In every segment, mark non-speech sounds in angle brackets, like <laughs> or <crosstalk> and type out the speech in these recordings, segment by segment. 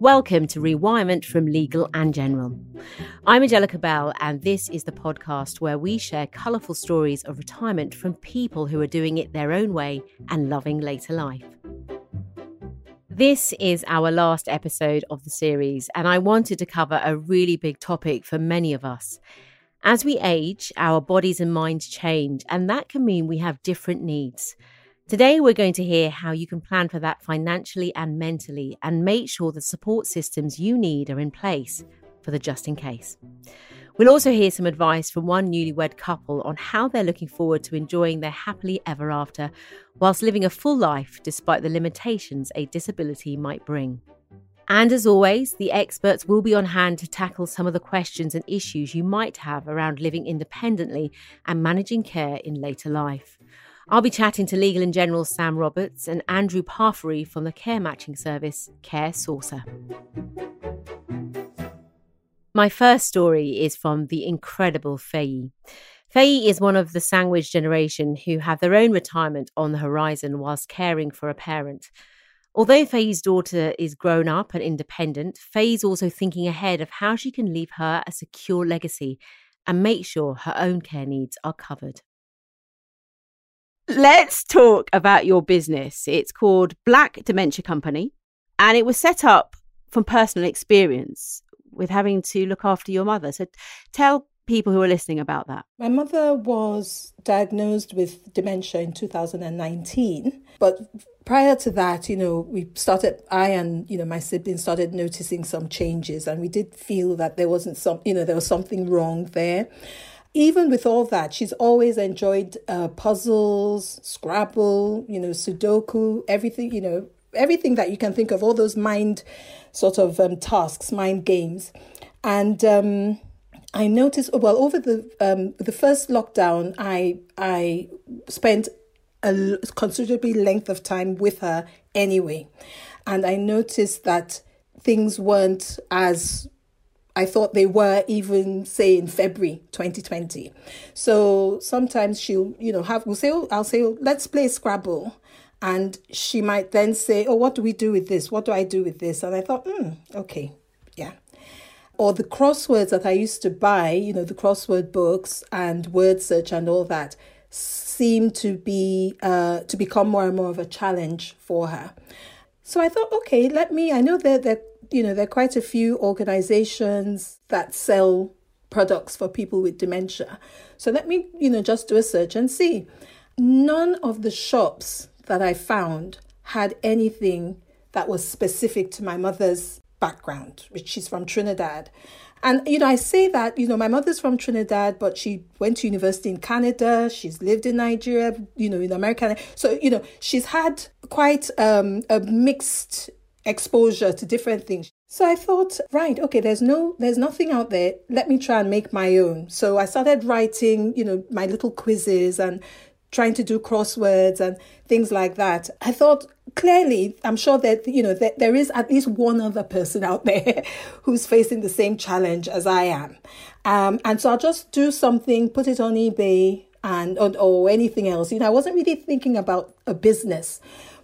Welcome to Rewirement from Legal and General. I'm Angelica Bell, and this is the podcast where we share colourful stories of retirement from people who are doing it their own way and loving later life. This is our last episode of the series, and I wanted to cover a really big topic for many of us. As we age, our bodies and minds change, and that can mean we have different needs. Today, we're going to hear how you can plan for that financially and mentally and make sure the support systems you need are in place for the just in case. We'll also hear some advice from one newlywed couple on how they're looking forward to enjoying their happily ever after whilst living a full life despite the limitations a disability might bring. And as always, the experts will be on hand to tackle some of the questions and issues you might have around living independently and managing care in later life. I'll be chatting to Legal and General Sam Roberts and Andrew Parfrey from the care matching service Care Sourcer. My first story is from the incredible Faye. Faye is one of the sandwich generation who have their own retirement on the horizon whilst caring for a parent. Although Faye's daughter is grown up and independent, Faye's also thinking ahead of how she can leave her a secure legacy and make sure her own care needs are covered. Let's talk about your business. It's called Black Dementia Company, and it was set up from personal experience with having to look after your mother. So tell people who are listening about that. My mother was diagnosed with dementia in 2019, but prior to that, you know, we started, I and, you know, my siblings started noticing some changes and we did feel that there wasn't some, you know, there was something wrong there even with all that, she's always enjoyed uh, puzzles, Scrabble, you know, Sudoku, everything, you know, everything that you can think of, all those mind sort of um, tasks, mind games. And um, I noticed, well, over the um, the first lockdown, I I spent a considerably length of time with her anyway, and I noticed that things weren't as I thought they were even say in February 2020. So sometimes she'll, you know, have we'll say, oh, I'll say, oh, let's play Scrabble. And she might then say, Oh, what do we do with this? What do I do with this? And I thought, hmm, okay, yeah. Or the crosswords that I used to buy, you know, the crossword books and word search and all that seemed to be uh, to become more and more of a challenge for her. So I thought, okay, let me. I know that there you know, there are quite a few organizations that sell products for people with dementia. So let me, you know, just do a search and see. None of the shops that I found had anything that was specific to my mother's background, which she's from Trinidad. And, you know, I say that, you know, my mother's from Trinidad, but she went to university in Canada. She's lived in Nigeria, you know, in America. So, you know, she's had quite um, a mixed exposure to different things. So I thought, right, okay, there's no there's nothing out there. Let me try and make my own. So I started writing, you know, my little quizzes and trying to do crosswords and things like that. I thought clearly, I'm sure that, you know, that there is at least one other person out <laughs> there who's facing the same challenge as I am. Um, and so I'll just do something, put it on eBay and or, or anything else. You know, I wasn't really thinking about a business.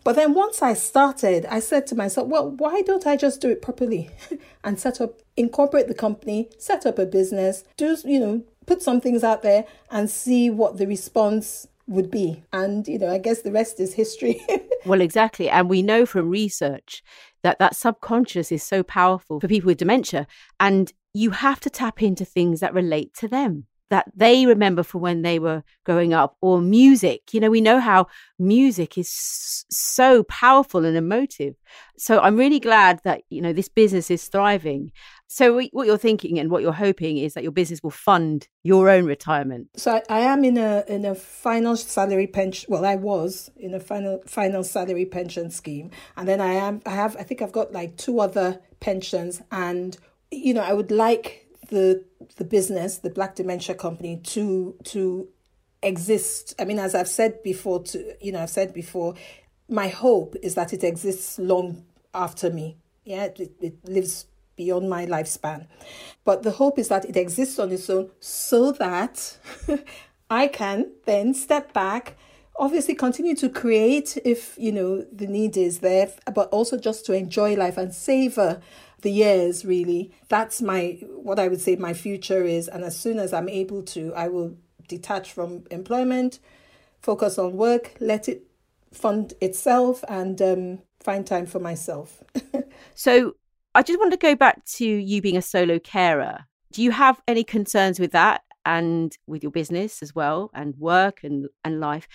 But then once I started, I said to myself, well, why don't I just do it properly <laughs> and set up, incorporate the company, set up a business, do, you know, put some things out there and see what the response would be. And, you know, I guess the rest is history. <laughs> well, exactly. And we know from research that that subconscious is so powerful for people with dementia. And you have to tap into things that relate to them that they remember from when they were growing up or music. You know we know how music is so powerful and emotive. So i'm really glad that you know this business is thriving. So what you're thinking and what you're hoping is that your business will fund your own retirement. So i, I am in a in a final salary pension well i was in a final final salary pension scheme. And then i am i have i think i've got like two other pensions. And you know i would like the the business, the Black Dementia Company, to to exist. I mean, as I've said before, to you know, I've said before, my hope is that it exists long after me. Yeah, it, it lives beyond my lifespan. But the hope is that it exists on its own so that <laughs> I can then step back, obviously continue to create if, you know, the need is there, but also just to enjoy life and savor the years really. That's my what I would say my future is and as soon as I'm able to, I will detach from employment, focus on work, let it fund itself and um, find time for myself. <laughs> so I just want to go back to you being a solo carer. Do you have any concerns with that and with your business as well and work and, and life?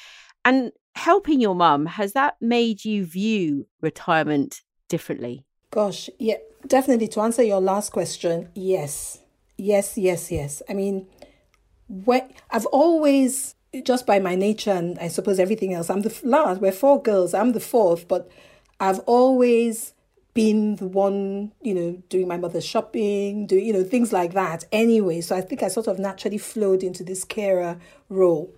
And helping your mum, has that made you view retirement differently? Gosh, yeah, definitely. To answer your last question, yes. Yes, yes, yes. I mean, when, I've always, just by my nature and I suppose everything else, I'm the last, we're four girls, I'm the fourth, but I've always been the one, you know, doing my mother's shopping, doing, you know, things like that anyway. So I think I sort of naturally flowed into this carer role.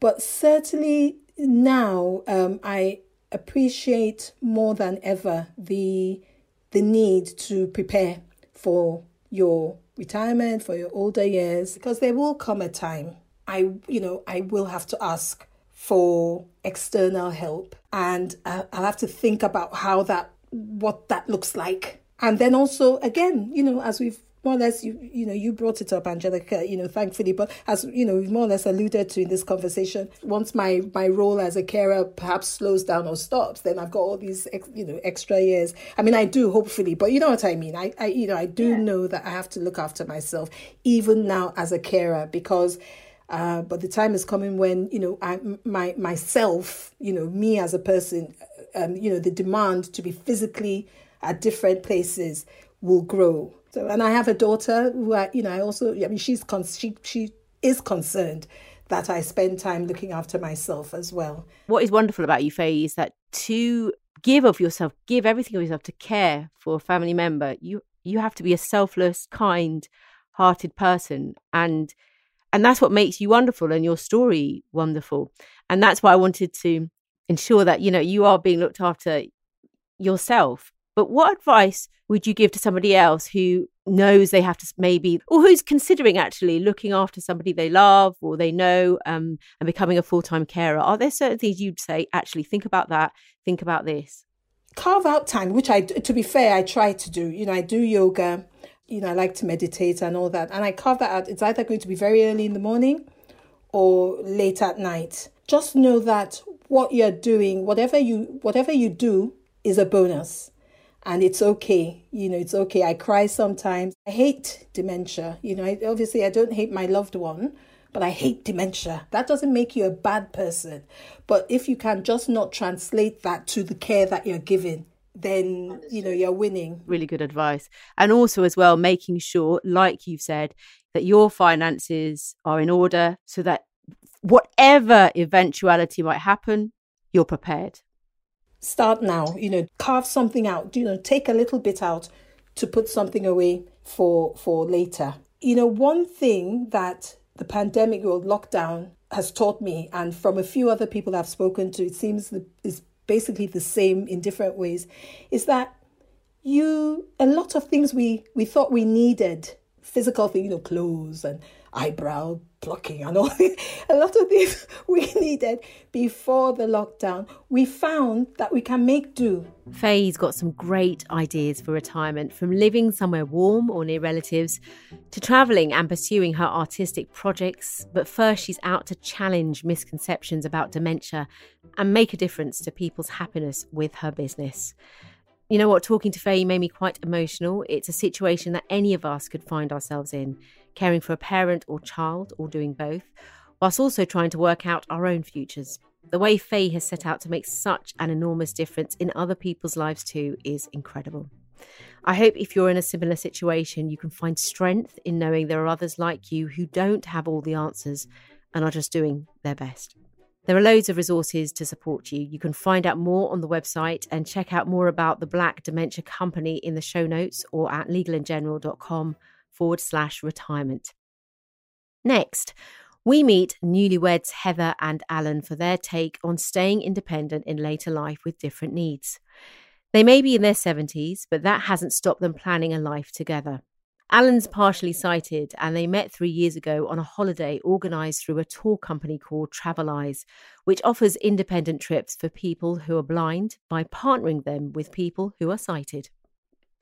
But certainly now um, I appreciate more than ever the the need to prepare for your retirement, for your older years, because there will come a time I, you know, I will have to ask for external help and I'll have to think about how that what that looks like. And then also, again, you know, as we've more or less, you you know, you brought it up, Angelica, you know, thankfully, but as you know, we've more or less alluded to in this conversation, once my my role as a carer perhaps slows down or stops, then I've got all these, you know, extra years. I mean, I do hopefully, but you know what I mean. I, I you know, I do yeah. know that I have to look after myself even now as a carer because. Uh, but the time is coming when you know I my myself you know me as a person um, you know, the demand to be physically at different places will grow. So, and I have a daughter who, I, you know, I also, I mean, she's con- she she is concerned that I spend time looking after myself as well. What is wonderful about you, Faye, is that to give of yourself, give everything of yourself to care for a family member, you you have to be a selfless, kind-hearted person, and and that's what makes you wonderful and your story wonderful. And that's why I wanted to ensure that you know you are being looked after yourself but what advice would you give to somebody else who knows they have to maybe or who's considering actually looking after somebody they love or they know um, and becoming a full-time carer? Are there certain things you'd say actually think about that. Think about this. Carve out time which i to be fair i try to do. You know i do yoga. You know i like to meditate and all that. And i carve that out. It's either going to be very early in the morning or late at night. Just know that what you're doing, whatever you whatever you do is a bonus. And it's okay. You know, it's okay. I cry sometimes. I hate dementia. You know, I, obviously I don't hate my loved one, but I hate dementia. That doesn't make you a bad person. But if you can just not translate that to the care that you're giving, then you know you're winning. Really good advice. And also as well making sure like you've said that your finances are in order so that whatever eventuality might happen, you're prepared. Start now, you know, carve something out, you know, take a little bit out to put something away for for later. You know, one thing that the pandemic or lockdown has taught me, and from a few other people I've spoken to, it seems the, is basically the same in different ways, is that you a lot of things we we thought we needed, physical things, you know, clothes and eyebrow plucking and all. <laughs> A lot of things <laughs> we needed before the lockdown. We found that we can make do. Faye's got some great ideas for retirement from living somewhere warm or near relatives to travelling and pursuing her artistic projects. But first she's out to challenge misconceptions about dementia and make a difference to people's happiness with her business. You know what? Talking to Faye made me quite emotional. It's a situation that any of us could find ourselves in caring for a parent or child, or doing both, whilst also trying to work out our own futures. The way Faye has set out to make such an enormous difference in other people's lives too is incredible. I hope if you're in a similar situation, you can find strength in knowing there are others like you who don't have all the answers and are just doing their best. There are loads of resources to support you. You can find out more on the website and check out more about the Black Dementia Company in the show notes or at legalandgeneral.com forward slash retirement. Next, we meet newlyweds Heather and Alan for their take on staying independent in later life with different needs. They may be in their 70s, but that hasn't stopped them planning a life together. Alan's partially sighted, and they met three years ago on a holiday organised through a tour company called Traveleyes, which offers independent trips for people who are blind by partnering them with people who are sighted.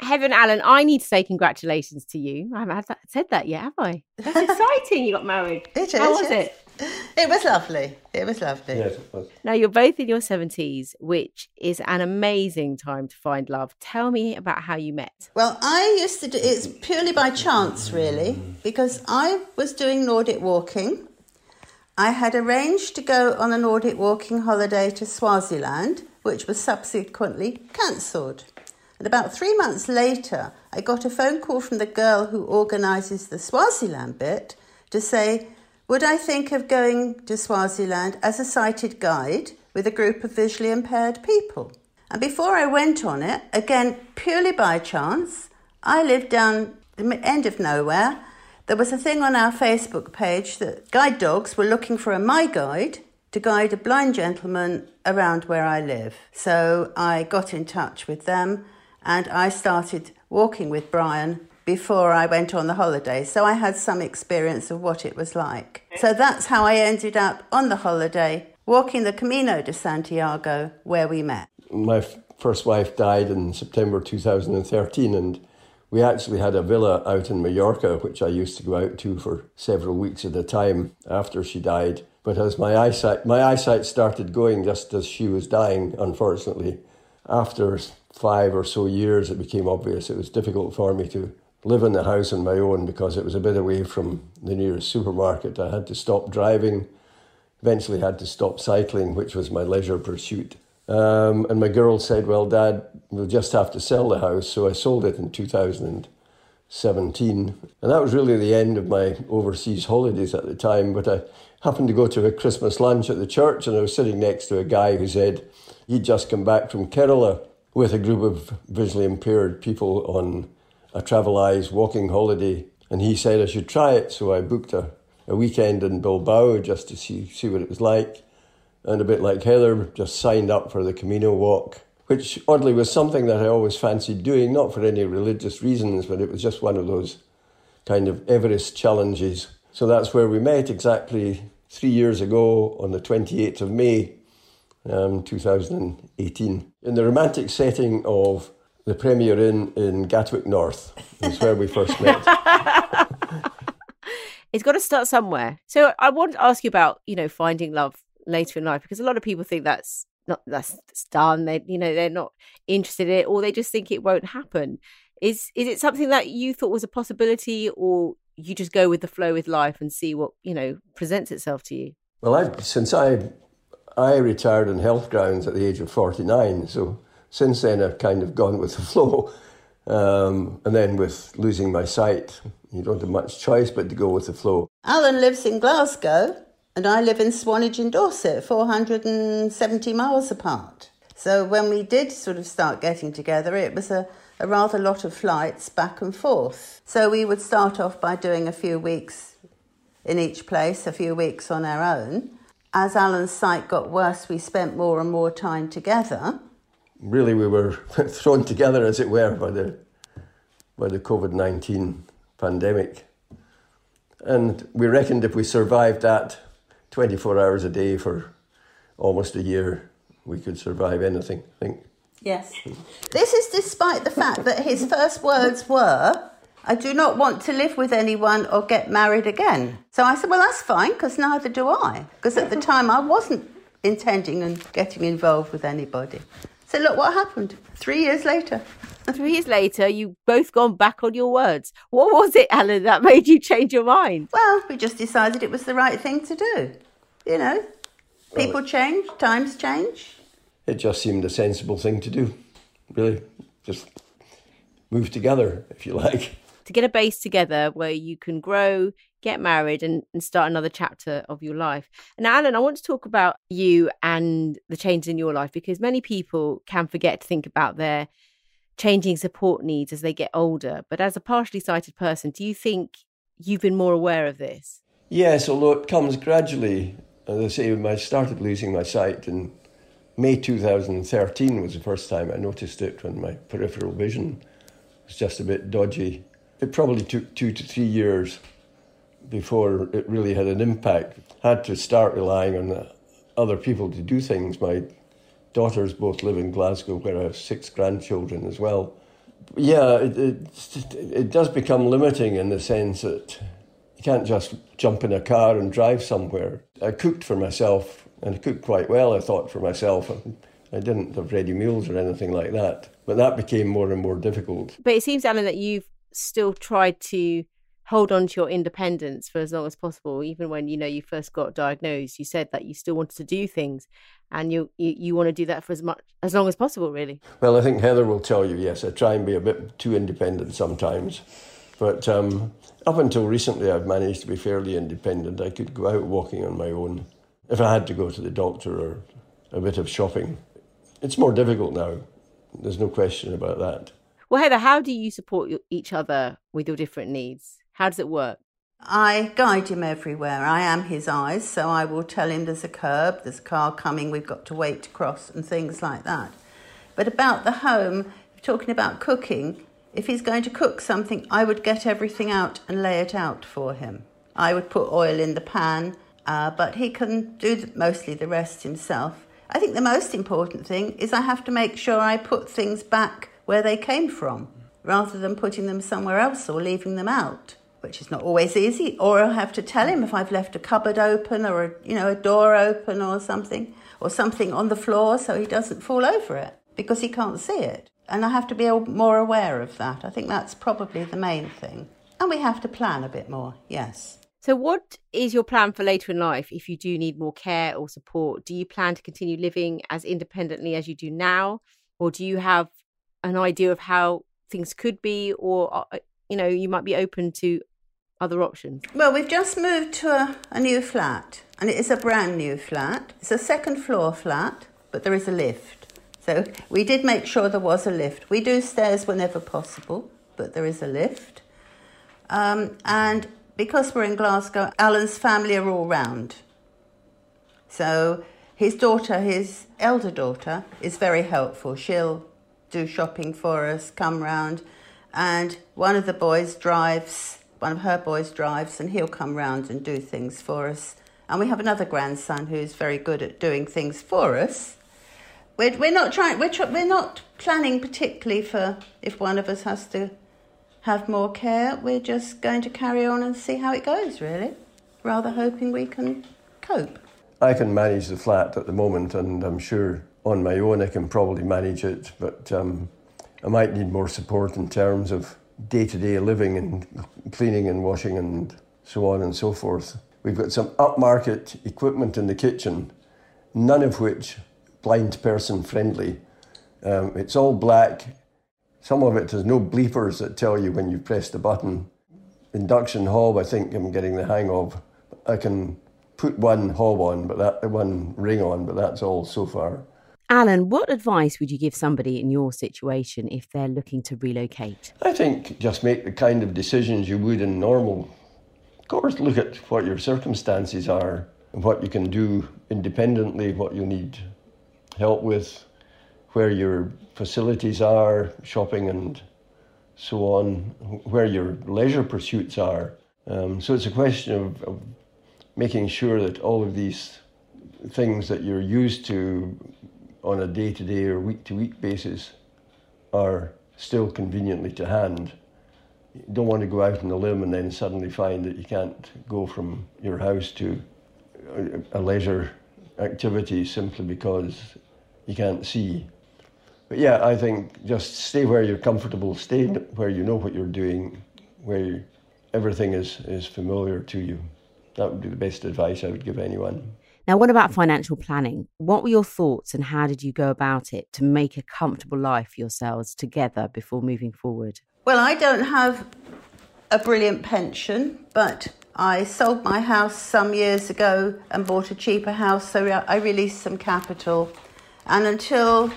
Heather and Alan, I need to say congratulations to you. I haven't that, said that yet, have I? That's <laughs> exciting. you got married. It is. How was yes. it? It was lovely. It was lovely. Yes, it was. Now, you're both in your 70s, which is an amazing time to find love. Tell me about how you met. Well, I used to do it's purely by chance, really, because I was doing Nordic walking. I had arranged to go on a Nordic walking holiday to Swaziland, which was subsequently cancelled. And about three months later, I got a phone call from the girl who organises the Swaziland bit to say, Would I think of going to Swaziland as a sighted guide with a group of visually impaired people? And before I went on it, again, purely by chance, I lived down the end of nowhere. There was a thing on our Facebook page that guide dogs were looking for a My Guide to guide a blind gentleman around where I live. So I got in touch with them and I started walking with Brian before I went on the holiday. So I had some experience of what it was like. So that's how I ended up on the holiday walking the Camino de Santiago where we met. My f- first wife died in September 2013, and we actually had a villa out in Mallorca, which I used to go out to for several weeks at a time after she died. But as my eyesight, my eyesight started going just as she was dying, unfortunately. After five or so years, it became obvious it was difficult for me to live in the house on my own because it was a bit away from the nearest supermarket. I had to stop driving, eventually had to stop cycling, which was my leisure pursuit. Um, and my girl said, Well, Dad, we'll just have to sell the house. So I sold it in 2017. And that was really the end of my overseas holidays at the time. But I happened to go to a Christmas lunch at the church, and I was sitting next to a guy who said he'd just come back from Kerala with a group of visually impaired people on a Traveleyes walking holiday. And he said I should try it. So I booked a, a weekend in Bilbao just to see, see what it was like and a bit like Heather, just signed up for the Camino walk, which oddly was something that I always fancied doing, not for any religious reasons, but it was just one of those kind of Everest challenges. So that's where we met exactly three years ago on the 28th of May, um, 2018, in the romantic setting of the Premier Inn in Gatwick North. Is where we first met. <laughs> It's got to start somewhere. So I wanted to ask you about, you know, finding love later in life because a lot of people think that's not that's, that's done. They, you know, they're not interested in it, or they just think it won't happen. Is is it something that you thought was a possibility, or you just go with the flow with life and see what you know presents itself to you? Well, I since I I retired on health grounds at the age of forty nine, so since then I've kind of gone with the <laughs> flow. Um, and then with losing my sight, you don't have much choice but to go with the flow. Alan lives in Glasgow and I live in Swanage in Dorset, 470 miles apart. So when we did sort of start getting together, it was a, a rather lot of flights back and forth. So we would start off by doing a few weeks in each place, a few weeks on our own. As Alan's sight got worse, we spent more and more time together. Really, we were <laughs> thrown together, as it were, by the by the COVID nineteen pandemic, and we reckoned if we survived that twenty four hours a day for almost a year, we could survive anything. I think. Yes. This is despite the fact that his first words were, I do not want to live with anyone or get married again. So I said, Well, that's fine, because neither do I. Because at the mm-hmm. time I wasn't intending on getting involved with anybody. So look what happened three years later. <laughs> Three years later, you both gone back on your words. What was it, Alan, that made you change your mind? Well, we just decided it was the right thing to do. You know, people change, times change. It just seemed a sensible thing to do. Really, just move together, if you like. To get a base together where you can grow, get married, and, and start another chapter of your life. And Alan, I want to talk about you and the change in your life because many people can forget to think about their changing support needs as they get older. But as a partially sighted person, do you think you've been more aware of this? Yes, although it comes gradually. As I say, I started losing my sight in May 2013 was the first time I noticed it when my peripheral vision was just a bit dodgy. It probably took two to three years before it really had an impact. Had to start relying on uh, other people to do things. My daughters both live in Glasgow, where I have six grandchildren as well. Yeah, it, it, it does become limiting in the sense that you can't just jump in a car and drive somewhere. I cooked for myself and I cooked quite well, I thought, for myself. I didn't have ready meals or anything like that. But that became more and more difficult. But it seems, Alan, that you've still tried to hold on to your independence for as long as possible even when you know you first got diagnosed you said that you still wanted to do things and you you, you want to do that for as much as long as possible really. Well i think heather will tell you yes i try and be a bit too independent sometimes but um, up until recently i've managed to be fairly independent. I could go out walking on my own. If i had to go to the doctor or a bit of shopping it's more difficult now there's no question about that well heather how do you support each other with your different needs how does it work? I guide him everywhere. I am his eyes, so I will tell him there's a curb, there's a car coming, we've got to wait to cross, and things like that. But about the home, talking about cooking, if he's going to cook something, I would get everything out and lay it out for him. I would put oil in the pan, uh, but he can do mostly the rest himself. I think the most important thing is I have to make sure I put things back where they came from rather than putting them somewhere else or leaving them out which is not always easy, or I'll have to tell him if I've left a cupboard open or a, you know a door open or something, or something on the floor so he doesn't fall over it because he can't see it. And I have to be more aware of that. I think that's probably the main thing. And we have to plan a bit more, yes. So, what is your plan for later in life if you do need more care or support? Do you plan to continue living as independently as you do now? Or do you have an idea of how things could be? Or, uh, you know, you might be open to other options? Well, we've just moved to a, a new flat, and it is a brand new flat. It's a second floor flat, but there is a lift. So we did make sure there was a lift. We do stairs whenever possible, but there is a lift. Um, and because we're in Glasgow, Alan's family are all round. So his daughter, his elder daughter, is very helpful. She'll do shopping for us, come round, and one of the boys drives one of her boys drives and he'll come round and do things for us. And we have another grandson who's very good at doing things for us. We're, we're not trying, we're, tr- we're not planning particularly for if one of us has to have more care. We're just going to carry on and see how it goes, really, rather hoping we can cope. I can manage the flat at the moment, and I'm sure on my own I can probably manage it, but um, I might need more support in terms of day to day living and cleaning and washing and so on and so forth. We've got some upmarket equipment in the kitchen, none of which blind person friendly. Um, it's all black. Some of it has no bleepers that tell you when you press the button. Induction hob, I think I'm getting the hang of. I can put one hob on, but that one ring on, but that's all so far. Alan, what advice would you give somebody in your situation if they're looking to relocate? I think just make the kind of decisions you would in normal. Of course, look at what your circumstances are, what you can do independently, what you need help with, where your facilities are, shopping and so on, where your leisure pursuits are. Um, so it's a question of, of making sure that all of these things that you're used to on a day to day or week to week basis are still conveniently to hand. You don't want to go out on a limb and then suddenly find that you can't go from your house to a leisure activity simply because you can't see. But yeah, I think just stay where you're comfortable, stay where you know what you're doing, where everything is, is familiar to you. That would be the best advice I would give anyone. Now, what about financial planning? What were your thoughts and how did you go about it to make a comfortable life for yourselves together before moving forward? Well, I don't have a brilliant pension, but I sold my house some years ago and bought a cheaper house, so I released some capital. And until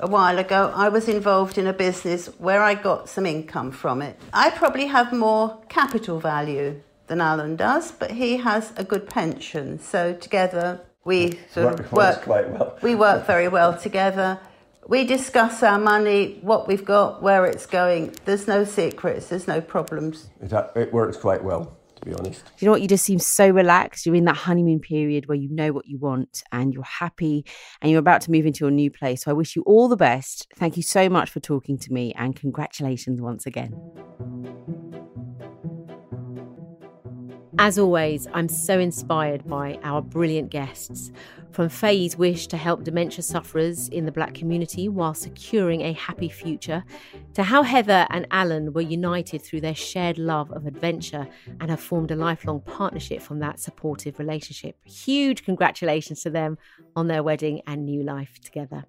a while ago, I was involved in a business where I got some income from it. I probably have more capital value than Alan does, but he has a good pension. So together we sort of work quite well. we work very well together. We discuss our money, what we've got, where it's going. There's no secrets. There's no problems. It, it works quite well. to be honest. You know what? You just seem so relaxed. You're in that honeymoon period where you know what you want and you're happy and you're about to move into your new place. So I wish you all the best. Thank you so much for talking to me and congratulations once again. As always, I'm so inspired by our brilliant guests. From Faye's wish to help dementia sufferers in the black community while securing a happy future, to how Heather and Alan were united through their shared love of adventure and have formed a lifelong partnership from that supportive relationship. Huge congratulations to them on their wedding and new life together.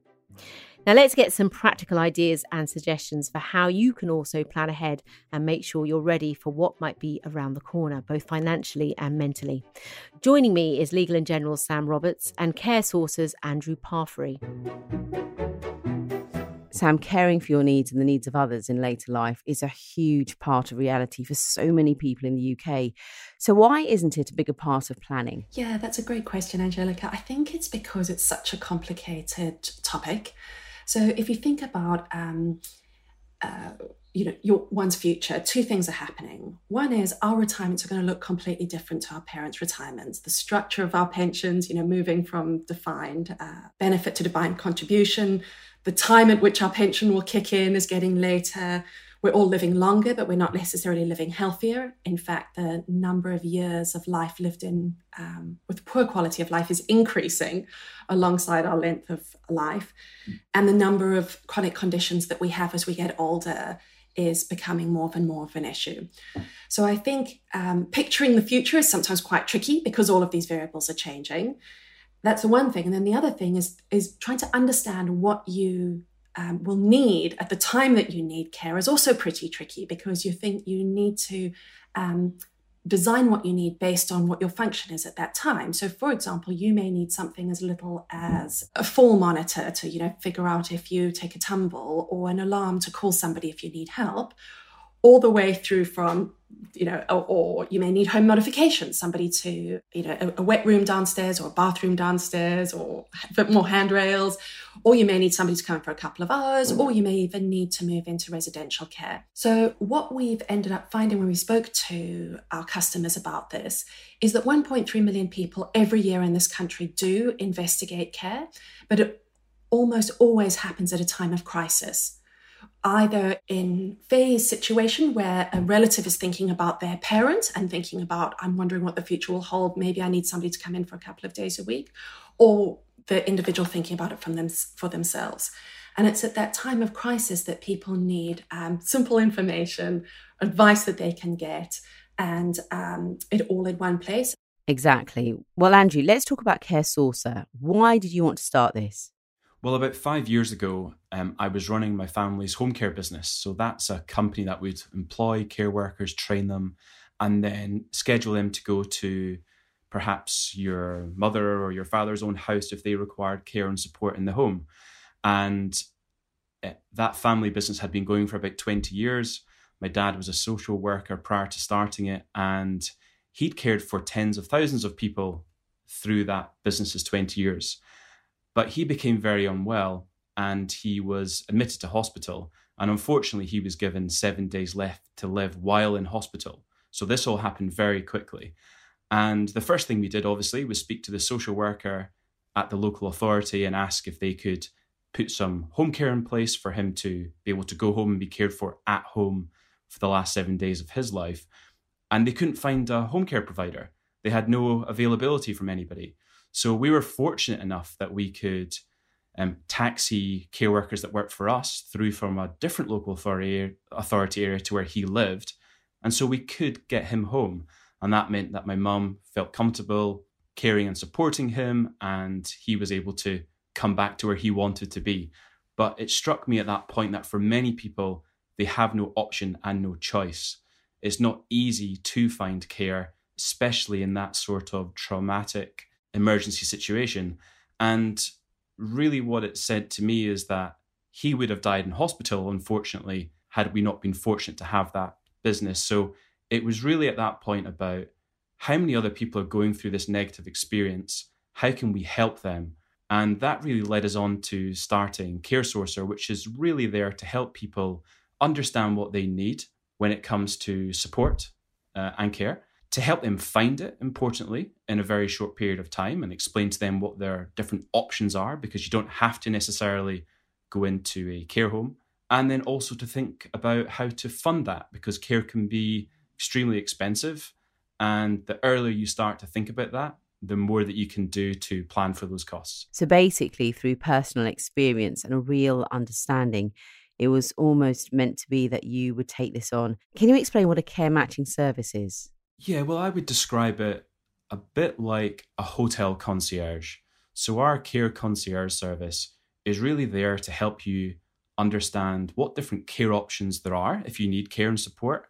Now, let's get some practical ideas and suggestions for how you can also plan ahead and make sure you're ready for what might be around the corner, both financially and mentally. Joining me is Legal and General Sam Roberts and Care Sourcer's Andrew Parfrey. Sam, caring for your needs and the needs of others in later life is a huge part of reality for so many people in the UK. So, why isn't it a bigger part of planning? Yeah, that's a great question, Angelica. I think it's because it's such a complicated topic. So if you think about, um, uh, you know, your one's future, two things are happening. One is our retirements are going to look completely different to our parents' retirements. The structure of our pensions, you know, moving from defined uh, benefit to defined contribution. The time at which our pension will kick in is getting later we're all living longer, but we're not necessarily living healthier. In fact, the number of years of life lived in um, with poor quality of life is increasing alongside our length of life. And the number of chronic conditions that we have as we get older is becoming more and more of an issue. So I think um, picturing the future is sometimes quite tricky because all of these variables are changing. That's the one thing. And then the other thing is, is trying to understand what you um, will need at the time that you need care is also pretty tricky because you think you need to um, design what you need based on what your function is at that time. So, for example, you may need something as little as a fall monitor to, you know, figure out if you take a tumble, or an alarm to call somebody if you need help, all the way through from you know, or, or, you may need home modifications, somebody to, you know, a, a, wet room downstairs or a bathroom downstairs or a bit more handrails, or you may need somebody to come in for a couple of hours, or you may even need to move into residential care. So, what we've ended up finding when we spoke to our customers about this is that 1.3 million people every year in this country do investigate care, but it almost always happens at a time of crisis either in Faye's situation where a relative is thinking about their parent and thinking about, I'm wondering what the future will hold. Maybe I need somebody to come in for a couple of days a week, or the individual thinking about it from them for themselves. And it's at that time of crisis that people need um, simple information, advice that they can get, and um, it all in one place. Exactly. Well, Andrew, let's talk about Care Sourcer. Why did you want to start this? Well, about five years ago, um, I was running my family's home care business. So that's a company that would employ care workers, train them, and then schedule them to go to perhaps your mother or your father's own house if they required care and support in the home. And uh, that family business had been going for about 20 years. My dad was a social worker prior to starting it, and he'd cared for tens of thousands of people through that business's 20 years. But he became very unwell and he was admitted to hospital. And unfortunately, he was given seven days left to live while in hospital. So this all happened very quickly. And the first thing we did, obviously, was speak to the social worker at the local authority and ask if they could put some home care in place for him to be able to go home and be cared for at home for the last seven days of his life. And they couldn't find a home care provider. They had no availability from anybody. So we were fortunate enough that we could um, taxi care workers that worked for us through from a different local authority, authority area to where he lived. And so we could get him home. And that meant that my mum felt comfortable caring and supporting him, and he was able to come back to where he wanted to be. But it struck me at that point that for many people, they have no option and no choice. It's not easy to find care, especially in that sort of traumatic emergency situation. And really, what it said to me is that he would have died in hospital, unfortunately, had we not been fortunate to have that business. So it was really at that point about how many other people are going through this negative experience? How can we help them? And that really led us on to starting Care Sourcer, which is really there to help people understand what they need when it comes to support uh, and care to help them find it, importantly, in a very short period of time and explain to them what their different options are because you don't have to necessarily go into a care home. And then also to think about how to fund that because care can be extremely expensive. And the earlier you start to think about that, the more that you can do to plan for those costs. So basically, through personal experience and a real understanding, it was almost meant to be that you would take this on. Can you explain what a care matching service is? Yeah, well, I would describe it a bit like a hotel concierge. So, our care concierge service is really there to help you understand what different care options there are if you need care and support,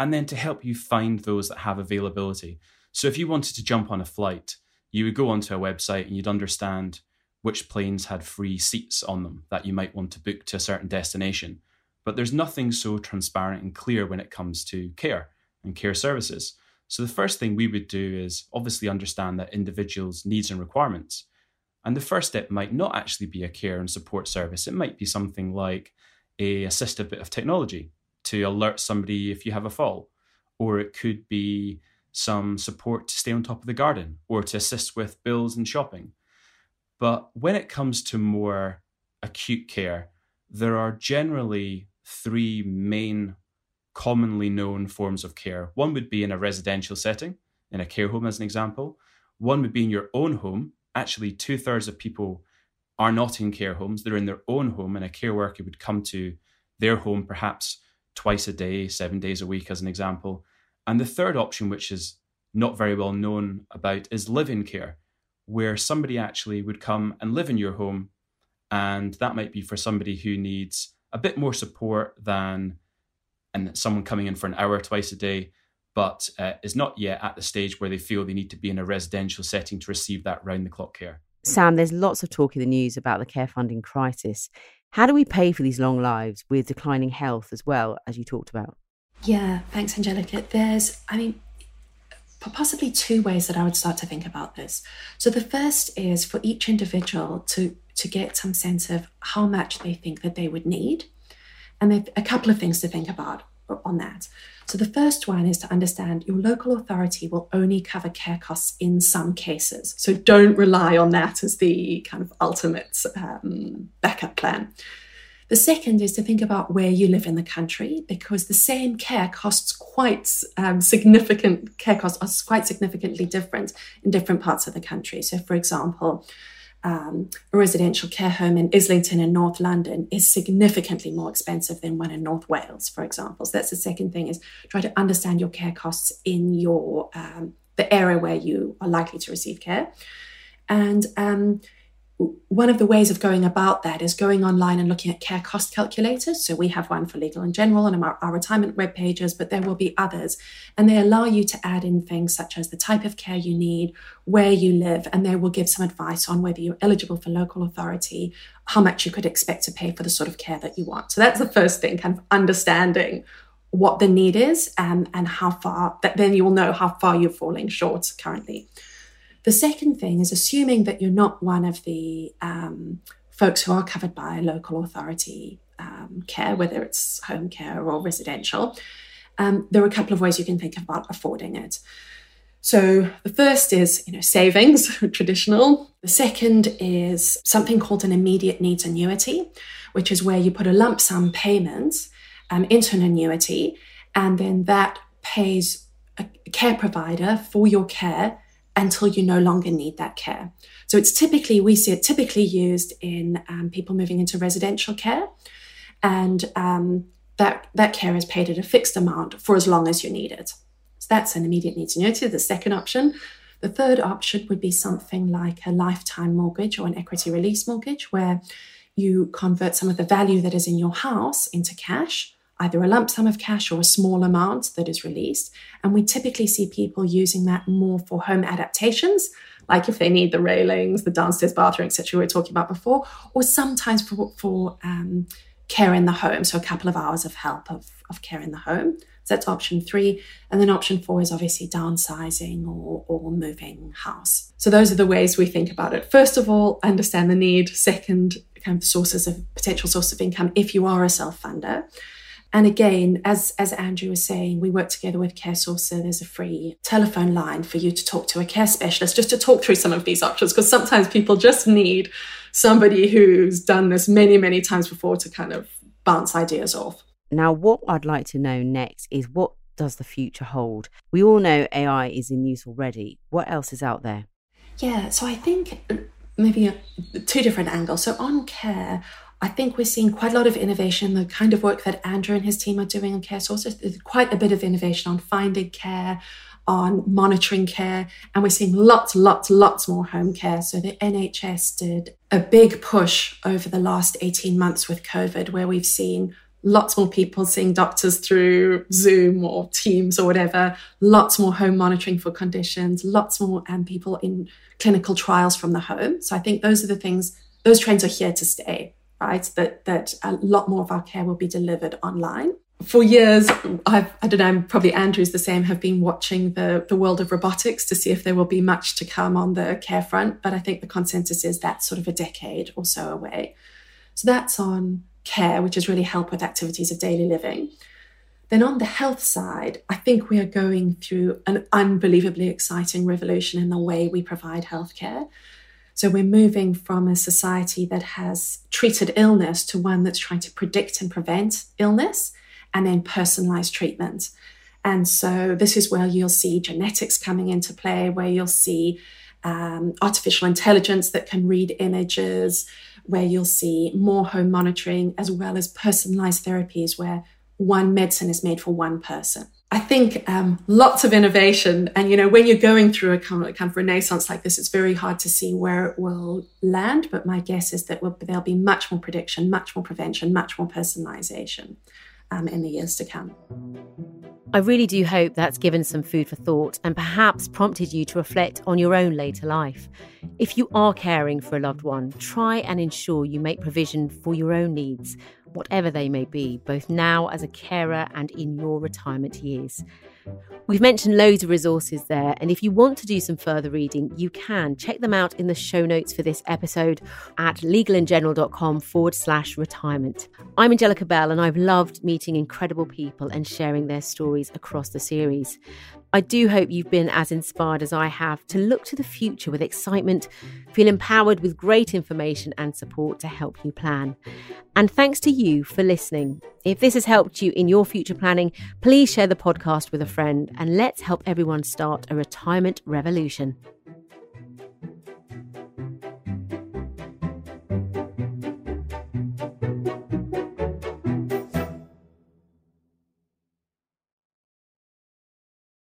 and then to help you find those that have availability. So, if you wanted to jump on a flight, you would go onto a website and you'd understand which planes had free seats on them that you might want to book to a certain destination. But there's nothing so transparent and clear when it comes to care and care services. So the first thing we would do is obviously understand that individuals' needs and requirements. And the first step might not actually be a care and support service. It might be something like a assistive bit of technology to alert somebody if you have a fall, or it could be some support to stay on top of the garden or to assist with bills and shopping. But when it comes to more acute care, there are generally three main commonly known forms of care. One would be in a residential setting, in a care home, as an example. One would be in your own home. Actually, two thirds of people are not in care homes, they're in their own home, and a care worker would come to their home perhaps twice a day, seven days a week, as an example. And the third option, which is not very well known about, is live in care, where somebody actually would come and live in your home. And that might be for somebody who needs a bit more support than and someone coming in for an hour twice a day, but uh, is not yet at the stage where they feel they need to be in a residential setting to receive that round the clock care. Sam, there's lots of talk in the news about the care funding crisis. How do we pay for these long lives with declining health as well, as you talked about? Yeah, thanks, Angelica. There's, I mean, possibly two ways that I would start to think about this. So the first is for each individual to to get some sense of how much they think that they would need. And a couple of things to think about on that. So, the first one is to understand your local authority will only cover care costs in some cases. So, don't rely on that as the kind of ultimate um, backup plan. The second is to think about where you live in the country because the same care costs quite um, significant, care costs are quite significantly different in different parts of the country. So, for example, um, a residential care home in Islington in North London is significantly more expensive than one in North Wales, for example. So that's the second thing is try to understand your care costs in your um, the area where you are likely to receive care. And um, one of the ways of going about that is going online and looking at care cost calculators. So we have one for legal and general and our, our, retirement web pages, but there will be others. And they allow you to add in things such as the type of care you need, where you live, and they will give some advice on whether you're eligible for local authority, how much you could expect to pay for the sort of care that you want. So that's the first thing, kind of understanding what the need is and, and how far, that then you will know how far you're falling short currently. The second thing is assuming that you're not one of the um, folks who are covered by local authority um, care, whether it's home care or residential. Um, there are a couple of ways you can think about affording it. So the first is, you know, savings, <laughs> traditional. The second is something called an immediate needs annuity, which is where you put a lump sum payment um, into an annuity, and then that pays a care provider for your care until you no longer need that care. So it's typically, we see it typically used in um, people moving into residential care. And um, that, that care is paid at a fixed amount for as long as you need it. So that's an immediate needs annuity, the second option. The third option would be something like a lifetime mortgage or an equity release mortgage, where you convert some of the value that is in your house into cash either a lump sum of cash or a small amount that is released. And we typically see people using that more for home adaptations, like if they need the railings, the downstairs bathroom, etc. we were talking about before, or sometimes for, for um, care in the home, so a couple of hours of help of, of care in the home. So that's option three. And then option four is obviously downsizing or, or moving house. So those are the ways we think about it. First of all, understand the need. Second, kind of sources of potential source of income if you are a self funder. And again, as, as Andrew was saying, we work together with Care Sourcer. So there's a free telephone line for you to talk to a care specialist just to talk through some of these options. Because sometimes people just need somebody who's done this many, many times before to kind of bounce ideas off. Now, what I'd like to know next is what does the future hold? We all know AI is in use already. What else is out there? Yeah, so I think maybe two different angles. So on care, I think we're seeing quite a lot of innovation, the kind of work that Andrew and his team are doing on Care Sourcer. There's quite a bit of innovation on finding care, on monitoring care, and we're seeing lots, lots, lots more home care. So the NHS did a big push over the last 18 months with COVID, where we've seen lots more people seeing doctors through Zoom or Teams or whatever, lots more home monitoring for conditions, lots more um, people in clinical trials from the home. So I think those are the things, those trends are here to stay right? That that a lot more of our care will be delivered online. For years, I've, I don't know, probably Andrew's the same, have been watching the, the world of robotics to see if there will be much to come on the care front. But I think the consensus is that's sort of a decade or so away. So that's on care, which is really help with activities of daily living. Then on the health side, I think we are going through an unbelievably exciting revolution in the way we provide healthcare. So we're moving from a society that has treated illness to one that's trying to predict and prevent illness and then personalized treatment. And so this is where you'll see genetics coming into play, where you'll see um, artificial intelligence that can read images, where you'll see more home monitoring, as well as personalized therapies where one medicine is made for one person. I think um, lots of innovation. And, you know, when you're going through a kind of, kind of, renaissance like this, it's very hard to see where it will land. But my guess is that we'll, there'll be much more prediction, much more prevention, much more personalization um, in the years to come. I really do hope that's given some food for thought and perhaps prompted you to reflect on your own later life. If you are caring for a loved one, try and ensure you make provision for your own needs whatever they may be, both now as a carer and in your retirement years. We've mentioned loads of resources there, and if you want to do some further reading, you can check them out in the show notes for this episode at legalandgeneral.com forward slash retirement. I'm Angelica Bell, and I've loved meeting incredible people and sharing their stories across the series. I do hope you've been as inspired as I have to look to the future with excitement, feel empowered with great information and support to help you plan. And thanks to you for listening. If this has helped you in your future planning, please share the podcast with a friend and let's help everyone start a retirement revolution.